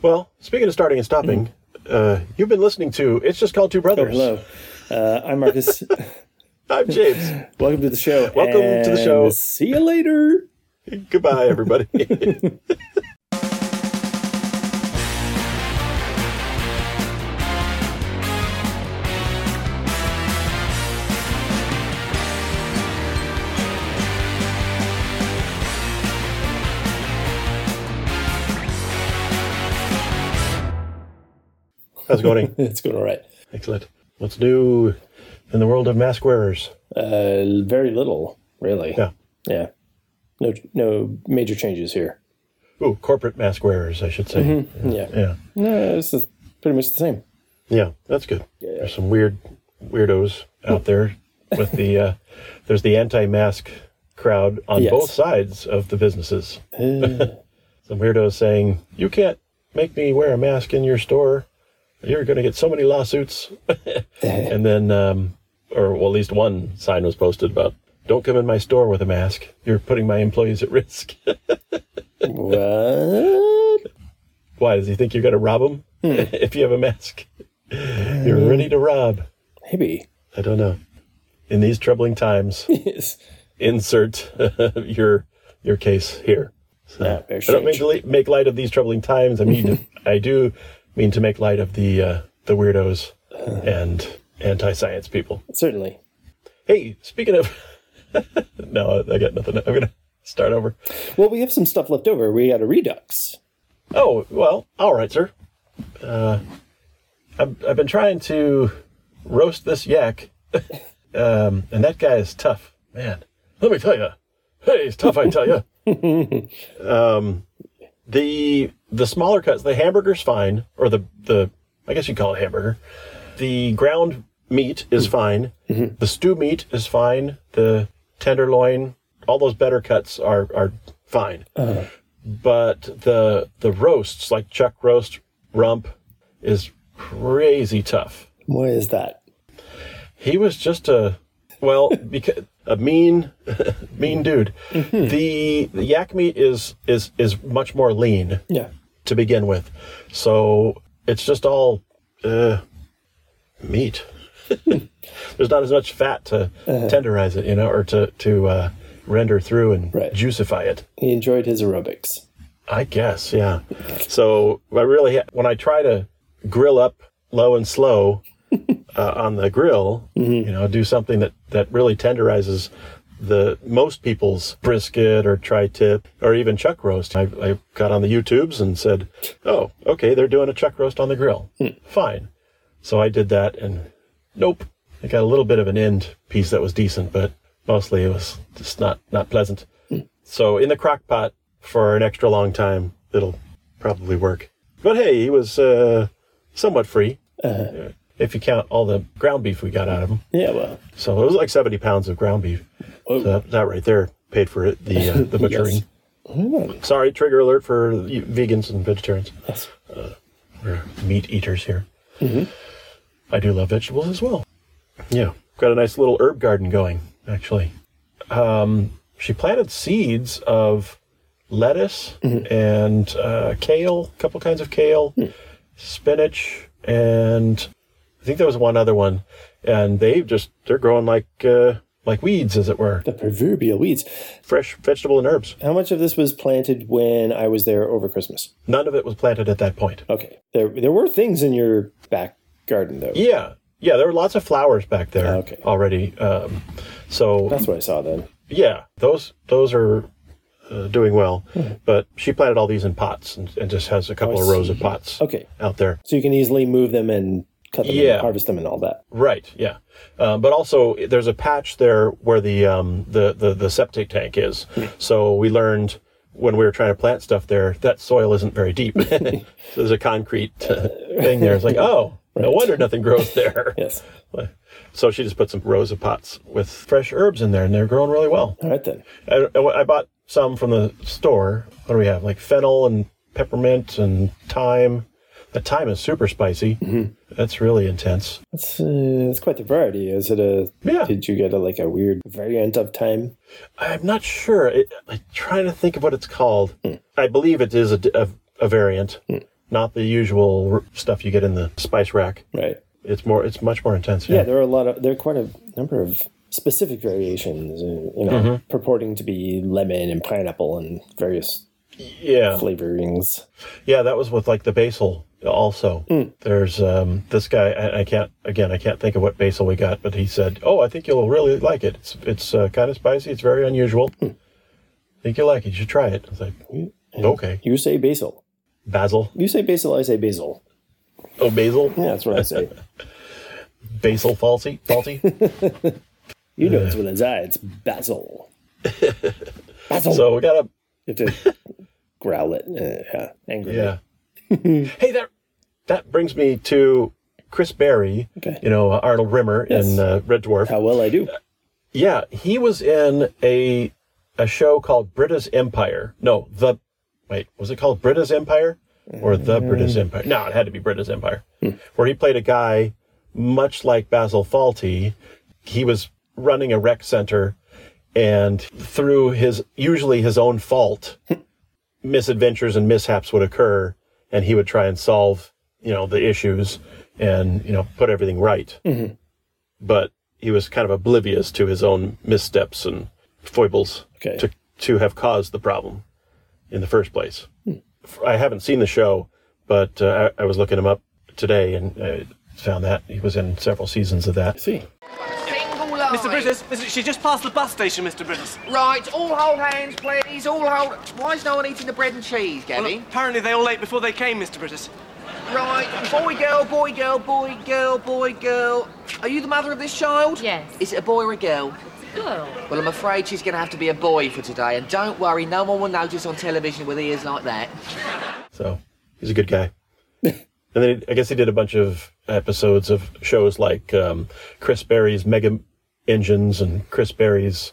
Well, speaking of starting and stopping, uh, you've been listening to It's Just Called Two Brothers. Hello. Uh, I'm Marcus. I'm James. Welcome to the show. Welcome to the show. See you later. Goodbye, everybody. How's it going? It's going all right. Excellent. What's new in the world of mask wearers? Uh, very little, really. Yeah. Yeah. No, no major changes here. Oh, corporate mask wearers, I should say. Yeah. Yeah. No, it's pretty much the same. Yeah, that's good. There's some weird weirdos out there with the uh, there's the anti-mask crowd on Yes. both sides of the businesses. Uh, Some weirdos saying, "You can't make me wear a mask in your store. You're going to get so many lawsuits." and then um, or well, at least one sign was posted about, "Don't come in my store with a mask. You're putting my employees at risk." what? Why does he think you're going to rob him if you have a mask? You're ready to rob. Maybe. I don't know. In these troubling times, Yes. insert your your case here. Yeah, very I don't mean strange. to li- make light of these troubling times. I mean, I do mean to make light of the uh, the weirdos and anti-science people. Certainly. Hey, speaking of, no, I got nothing. I'm gonna start over. Well, we have some stuff left over. We got a redux. Oh well, all right, sir. Uh, I've I've been trying to roast this yak, um, and that guy is tough, man. Let me tell you, hey, he's tough. I tell you. um, the the smaller cuts, the hamburger's fine, or the the I guess you call it hamburger. The ground meat is mm-hmm. fine. Mm-hmm. The stew meat is fine. The tenderloin, all those better cuts are are fine uh-huh. but the the roasts like chuck roast rump is crazy tough Why is that? he was just a well because a mean mean dude the the yak meat is is is much more lean Yeah. to begin with so it's just all uh meat there's not as much fat to tenderize it you know or to to uh render through and Right. juicify it He enjoyed his aerobics. I guess, yeah. So I really, when I try to grill up low and slow uh, on the grill, you know, do something that that really tenderizes the most people's brisket or tri-tip or even chuck roast. I, I got on the YouTubes and said, "Oh, okay, they're doing a chuck roast on the grill. Fine." So I did that, and nope, I got a little bit of an end piece that was decent, but mostly it was just not not pleasant. So in the crock pot for an extra long time, it'll probably work. But hey, he was uh, somewhat free. uh, If you count all the ground beef we got out of them. Yeah, well. So it was like 70 pounds of ground beef. So that, that right there paid for it, the, uh, the butchering. Mm, Sorry, trigger alert for vegans and vegetarians. yes. We're meat eaters here. I do love vegetables as well. Yeah, got a nice little herb garden going, actually. Um, she planted seeds of lettuce and uh, kale, a couple kinds of kale, spinach, and think there was one other one. And they just they're growing like uh, like weeds, as it were, The proverbial weeds. fresh vegetable and herbs. How much of this was planted when I was there over Christmas? None of it was planted at that point. Okay. There there were things in your back garden though. Yeah, yeah, there were lots of flowers back there Okay. already. Um, so That's what I saw then. yeah, those those are uh, doing well. But she planted all these in pots and, and just has a couple Hmm. Oh, of rows of pots Okay. out there. So you can easily move them and cut them Yeah. and harvest them and all that. Right. Yeah. Um, but also, there's a patch there where the um, the, the the septic tank is. Hmm. So we learned when we were trying to plant stuff there that soil isn't very deep. so there's a concrete uh, thing there. It's like, oh, no wonder nothing grows there. Yes. So she just put some rows of pots with fresh herbs in there, and they're growing really well. All right then. I, I bought some from the store. What do we have? Like fennel and peppermint and thyme. The thyme is super spicy. That's really intense. That's uh, that's quite the variety. Is it a? Yeah. Did you get a like a weird variant of time? I'm not sure. It, I'm trying to think of what it's called. I believe it is a, a, a variant. not the usual r- stuff you get in the spice rack. Right. It's more. It's much more intense. Yeah, there are a lot of there are quite a number of specific variations, uh, you know, Mm-hmm. purporting to be lemon and pineapple and various yeah, flavorings. yeah. That was with like the basil. Also, there's um, this guy. I, I can't. Again, I can't think of what basil we got, but he said, "Oh, I think you'll really like it. It's it's uh, kind of spicy. It's very unusual. I think you'll like it. You should try it." I was like, "Okay, You say basil. basil. You say basil. I say basil. Oh, basil. Yeah, that's what I say. Basil Fawlty. Fawlty. You know it's well as I. It's basil. Basil. so we got a you have to growl it. Uh, yeah, angrily. Yeah. hey, that that brings me to Chris Barrie. Okay. You know uh, Arnold Rimmer Yes. in uh, Red Dwarf. How well I do. Yeah, he was in a a show called Brittas Empire. No, the wait, was it called Brittas Empire or the British Empire? No, it had to be Brittas Empire, where he played a guy much like Basil Fawlty. He was running a rec center, and through his usually his own fault, misadventures and mishaps would occur, and he would try and solve you know the issues and you know put everything right but he was kind of oblivious to his own missteps and foibles Okay. to to have caused the problem in the first place. I haven't seen the show, but uh, I, I was looking him up today and uh, found that he was in several seasons of that. See. Single line. Mr. Brittas, she just passed the bus station, Mr. Brittas. Right, all hold hands, please. All hold. Why is no one eating the bread and cheese, Well, apparently they all ate before they came, Mr. Brittas. Right, boy, girl, boy, girl, boy, girl, boy, girl. Are you the mother of this child? Yes. Is it a boy or a girl? Girl. Well, I'm afraid she's going to have to be a boy for today. And don't worry, no one will notice on television with ears like that. So he's a good guy. and then he, I guess he did a bunch of episodes of shows like um, Chris Barrie's Mega Engines and Chris Barrie's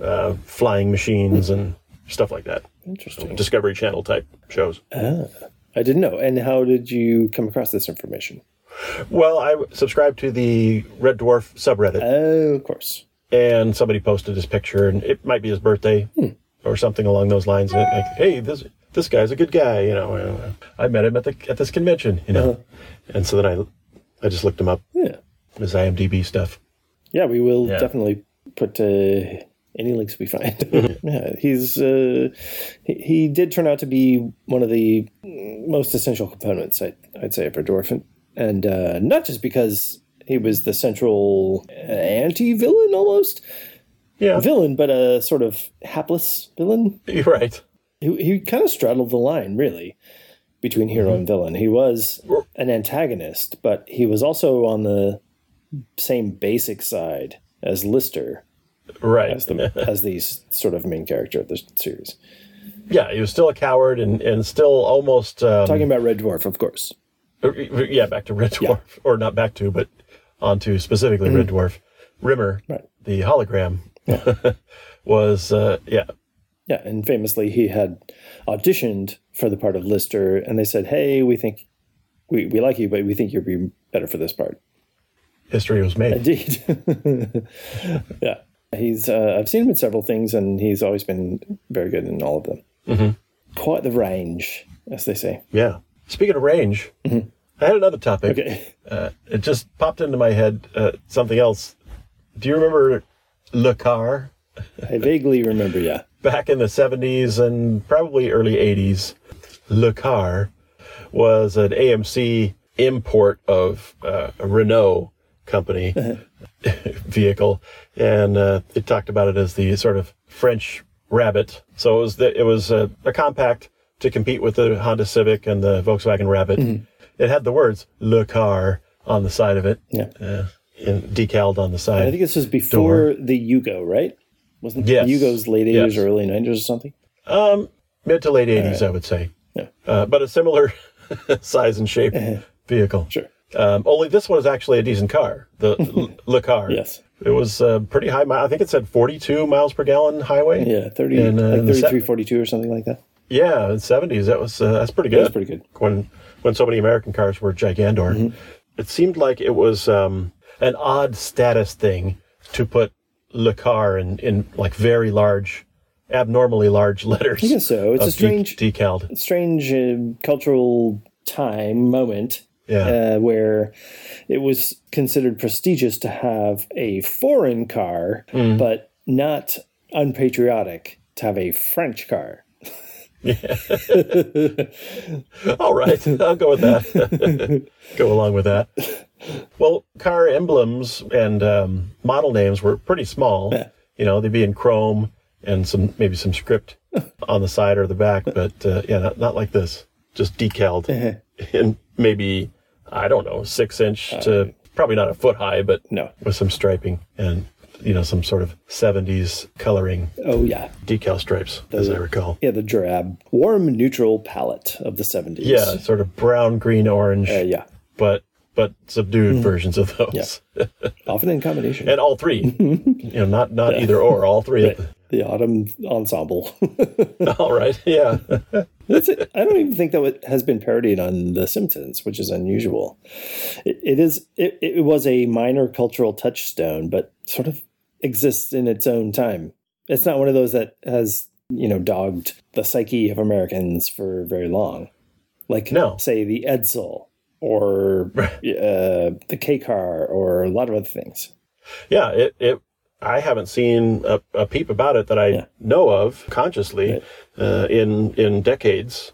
uh, Flying Machines and stuff like that. Interesting. Discovery Channel type shows. Ah, I didn't know. And how did you come across this information? Well, I subscribed to the Red Dwarf subreddit, Oh, of course. and somebody posted his picture, and it might be his birthday or something along those lines. And like, hey, this this guy's a good guy, you know. I met him at the at this convention, you know. And so then I I just looked him up, Yeah. his IMDb stuff. Yeah, we will Yeah. definitely put uh, any links we find. yeah, he's uh, he, he did turn out to be one of the most essential components, I, I'd say, for Dwarfen, and uh, not just because he was the central uh, anti-villain almost Yeah, villain, but a sort of hapless villain. you're right. He, he kind of straddled the line, really, between hero and villain. He was an antagonist, but he was also on the same basic side as Lister, Right. as the as the sort of main character of the series. yeah, he was still a coward and and still almost um, Talking about Red Dwarf, of course. yeah, back to Red Dwarf, or not back to, but onto specifically Red Dwarf. Rimmer, Right. the hologram, was uh, yeah, Yeah, and famously, he had auditioned for the part of Lister, and they said, "Hey, we think we, we like you, but we think you'd be better for this part." History was made. Indeed. yeah. He's uh, I've seen him in several things and he's always been very good in all of them. Mm-hmm. Quite the range, as they say. Yeah. Speaking of range, I had another topic. Okay. Uh, it just popped into my head. Uh, something else. Do you remember Le Car I vaguely remember, yeah. back in the seventies and probably early eighties? Le Car was an AMC import of uh, a Renault company vehicle, and uh, it talked about it as the sort of French Rabbit. So it was the, it was a, a compact to compete with the Honda Civic and the Volkswagen Rabbit. It had the words "Le Car" on the side of it, Yeah. uh, decaled on the side. I think this was before the Yugo, right? Wasn't Yes. Yugo's late 80s Yes. or early 90s or something? Um, Mid to late eighties, I would say. Yeah. Uh, but a similar size and shape vehicle. Sure. Um, only this one is actually a decent car, the Le Car. Yes. It was uh, pretty high. I think it said 42 miles per gallon highway. Yeah, 30, And, uh, like the se- 3342 or something like that. Yeah, in 70s. That was uh, that's pretty good. That's pretty good. When when so many American cars were Gigandor, Mm-hmm. it seemed like it was um, an odd status thing to put Le Car in in like very large, abnormally large letters. I guess so. It's a strange, de- decaled. strange uh, cultural time moment Yeah. uh, where it was considered prestigious to have a foreign car, Mm. but not unpatriotic to have a French car. Yeah. All right, I'll go with that. go along with that. Well, car emblems and um, model names were pretty small. Yeah. You know, they'd be in chrome and some maybe some script on the side or the back, but uh, yeah, not, not like this. Just decaled in maybe I don't know six inch to probably not a foot high, but No. with some striping and you know some sort of '70s coloring Oh, yeah. decal stripes, as I recall. Yeah, the drab, warm, neutral palette of the 70s. Yeah, sort of brown, green, orange. Uh, yeah. but but subdued versions of those. Often in combination. and all three. you know, not not either or, all three of the autumn ensemble. all right. Yeah. That's it. I don't even think that it has been parodied on The Simpsons, which is unusual. It, it is. It, it was a minor cultural touchstone, but sort of exists in its own time. It's not one of those that has you know dogged the psyche of Americans for very long, like No. say the Edsel or uh, the K car or a lot of other things. Yeah, it it I haven't seen a, a peep about it that I Yeah. know of consciously uh, in in decades.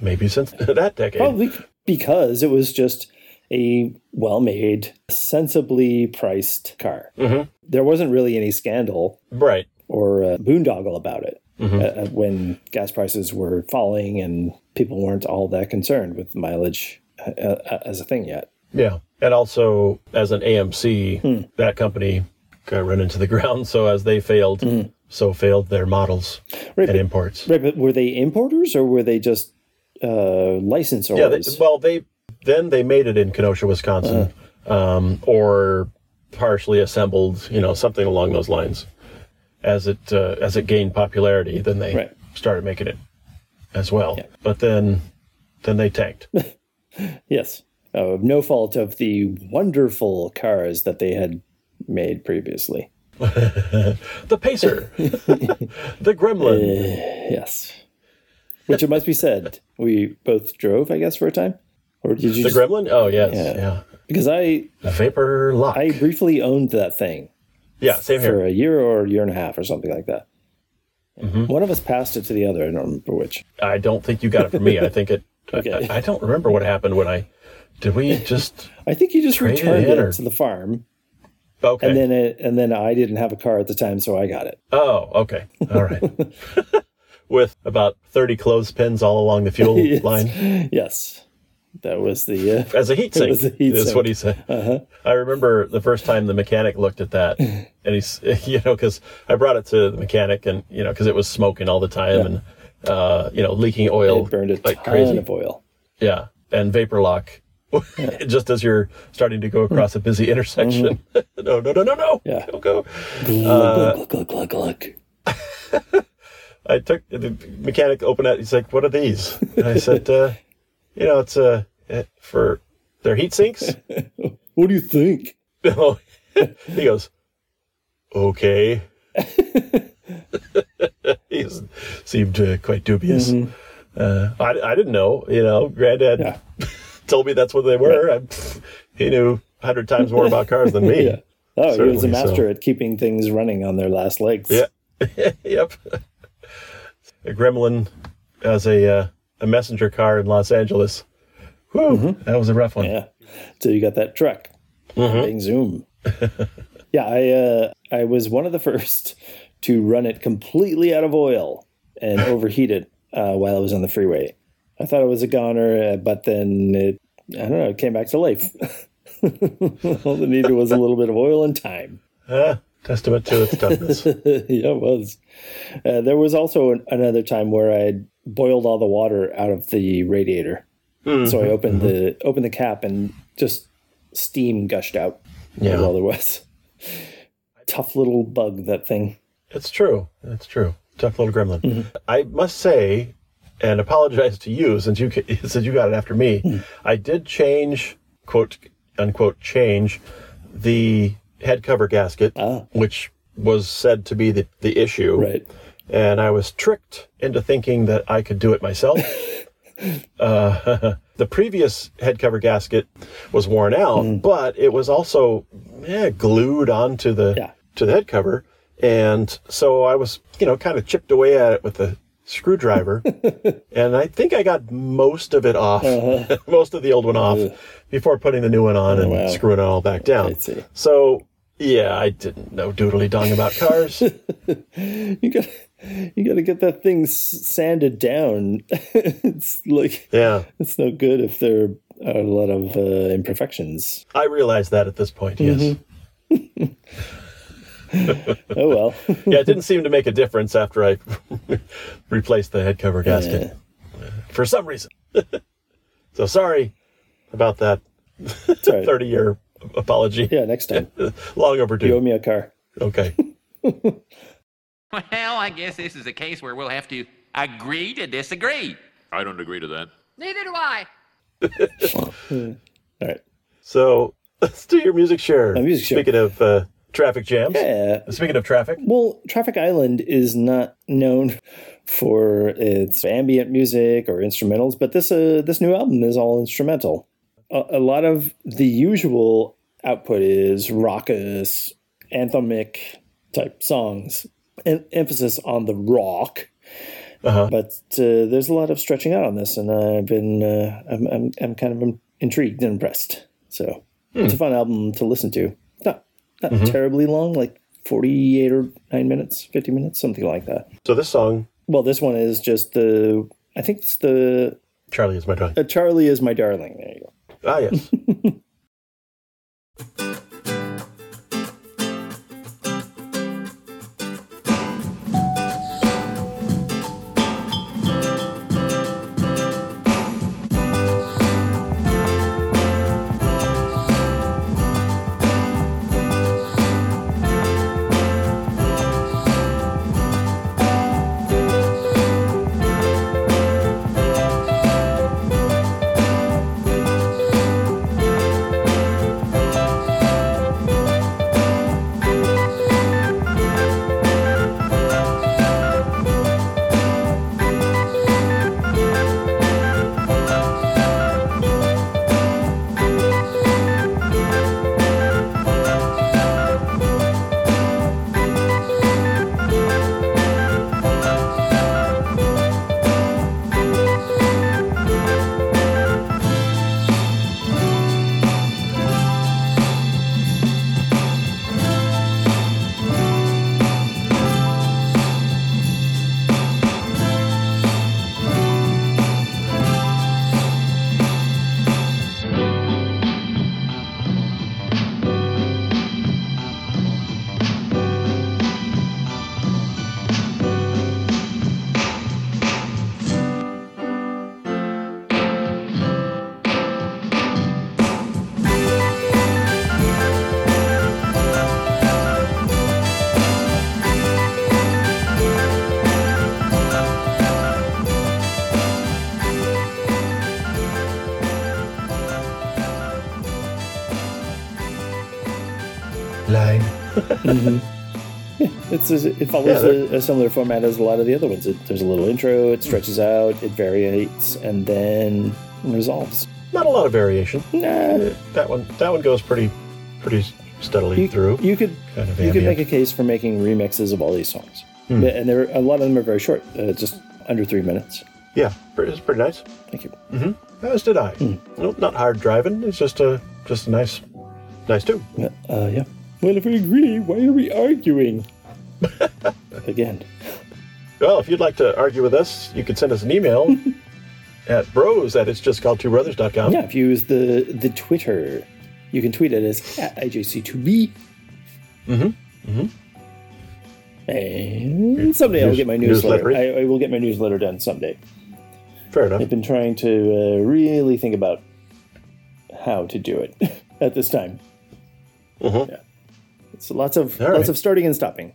Maybe since that decade. Probably because it was just a well made, sensibly priced car. There wasn't really any scandal Right. or uh, boondoggle about it uh, when gas prices were falling and people weren't all that concerned with mileage uh, uh, as a thing yet. Yeah. And also as an AMC, Hmm. that company got run into the ground. So as they failed, so failed their models. Right, and but- imports. Right, but were they importers or were they just uh, licensors? Yeah, they, well, they then they made it in Kenosha, Wisconsin, Uh-huh. um, or partially assembled, you know, something along those lines. As it uh, as it gained popularity, then they Right. started making it as well. But then then they tanked. yes. Uh, no fault of the wonderful cars that they had made previously. the Pacer, the Gremlin. Yes. Which it must be said, we both drove, I guess, for a time. Or did you the just, Gremlin. Oh yes, yeah. because I Vapor lock. I briefly owned that thing yeah, same here. for a year or a year and a half or something like that. Mm-hmm. One of us passed it to the other. I don't remember which. I don't think you got it from me. I think it. Okay. I, I don't remember what happened when I. Did we just? I think you just returned in, it or- to the farm, Okay. and then it, and then I didn't have a car at the time, so I got it. Oh, okay. All right. With about 30 clothespins all along the fuel Yes. line Yes, that was the. Uh, as a heat sink. heat is sink. what he said. Uh-huh. I remember the first time the mechanic looked at that, and he's, you know, because I brought it to the mechanic, and you know, because it was smoking all the time and uh, you know, leaking oil it burned a like ton crazy. of oil. Yeah, and vapor lock. Just as you're starting to go across a busy intersection. no, no, no, no, no. Mm-hmm. Yeah. Go, go. glug, glug, glug, glug, glug. I took the mechanic opened it. He's like, "What are these?" And I said, uh, "You know, it's uh, eh, for their heat sinks." What do you think? No. he goes, "Okay." he seemed uh, quite dubious. Uh, I, I didn't know. You know, Granddad Yeah. Told me that's what they were. I, he knew a hundred times more about cars than me. Yeah. Oh, he was a master so. at keeping things running on their last legs. Yeah. yep. A Gremlin as a uh, a messenger car in Los Angeles. Whew, that was a rough one. Yeah. So you got that truck. Bang zoom. yeah, I uh, I was one of the first to run it completely out of oil and overheat it uh, while I was on the freeway. I thought it was a goner, uh, but then it I don't know, it came back to life. All it needed was a little bit of oil and time. Ah, testament to its toughness. yeah, it was. Uh, there was also an, another time where I boiled all the water out of the radiator. So I opened the opened the cap and just steam gushed out. Yeah. All there was. Tough little bug, that thing. it's true. It's true. Tough little gremlin. I must say, and apologize to you since you since you got it after me. I did change quote unquote change the head cover gasket, Ah. which was said to be the, the issue. Right. and I was tricked into thinking that I could do it myself. uh, the previous head cover gasket was worn out, Mm. but it was also eh, glued onto the Yeah. to the head cover, and so I was you know kind of chipped away at it with the screwdriver, and I think I got most of it off, Uh-huh. most of the old one off, before putting the new one on and wow. screwing it all back down. So yeah, I didn't know doodly dong about cars. You got you got to get that thing s- sanded down. it's like yeah, it's no good if there are a lot of uh, imperfections. I realize that at this point. Yes. Mm-hmm. Oh well. yeah, it didn't seem to make a difference after I replaced the head cover gasket for some reason. so sorry about that It's all right. 30 year apology. Yeah, next time Long overdue. you owe me a car. Okay. Well, I guess this is a case where we'll have to agree to disagree. I don't agree to that. Neither do I. All right. So let's do your music share. My music share. Speaking of uh, traffic jams. Yeah. Speaking of traffic. Well, Traffic Island is not known for its ambient music or instrumentals, but this uh, this new album is all instrumental. A, a lot of the usual output is raucous, anthemic type songs, and emphasis on the rock. Uh-huh. But uh, there's a lot of stretching out on this, and I've been uh, I'm, I'm I'm kind of intrigued and impressed. So it's a fun album to listen to. Not not terribly long, like 48 or 9 minutes, 50 minutes, something like that. So this song, Well, this one is just the I think it's the Charlie is my darling. uh, Charlie is my darling. There you go. Ah, yes. Line. It's a, it follows Yeah, a, a similar format as a lot of the other ones. It, there's a little intro, it stretches out, it variates, and then resolves. Not a lot of variation. Nah, That one that one goes pretty pretty steadily you, through. you could kind of you could make a case for making remixes of all these songs, and there a lot of them are very short, uh, just under three minutes. yeah, pretty- it's pretty nice. Thank you. As did I. Hmm. Nope, not hard driving. It's just a just a nice nice tune. Uh, yeah. Well, if we agree, why are we arguing? Again. Well, if you'd like to argue with us, you could send us an email at bros at it's just called two brothers.com. Yeah, if you use the the Twitter, you can tweet it as at IJC2B. Mm-hmm. Mm-hmm. And someday I'll get my newsletter. I, I will get my newsletter done someday. Fair enough. I've been trying to uh, really think about how to do it at this time. Mhm. Yeah. It's lots of All lots right. of starting and stopping.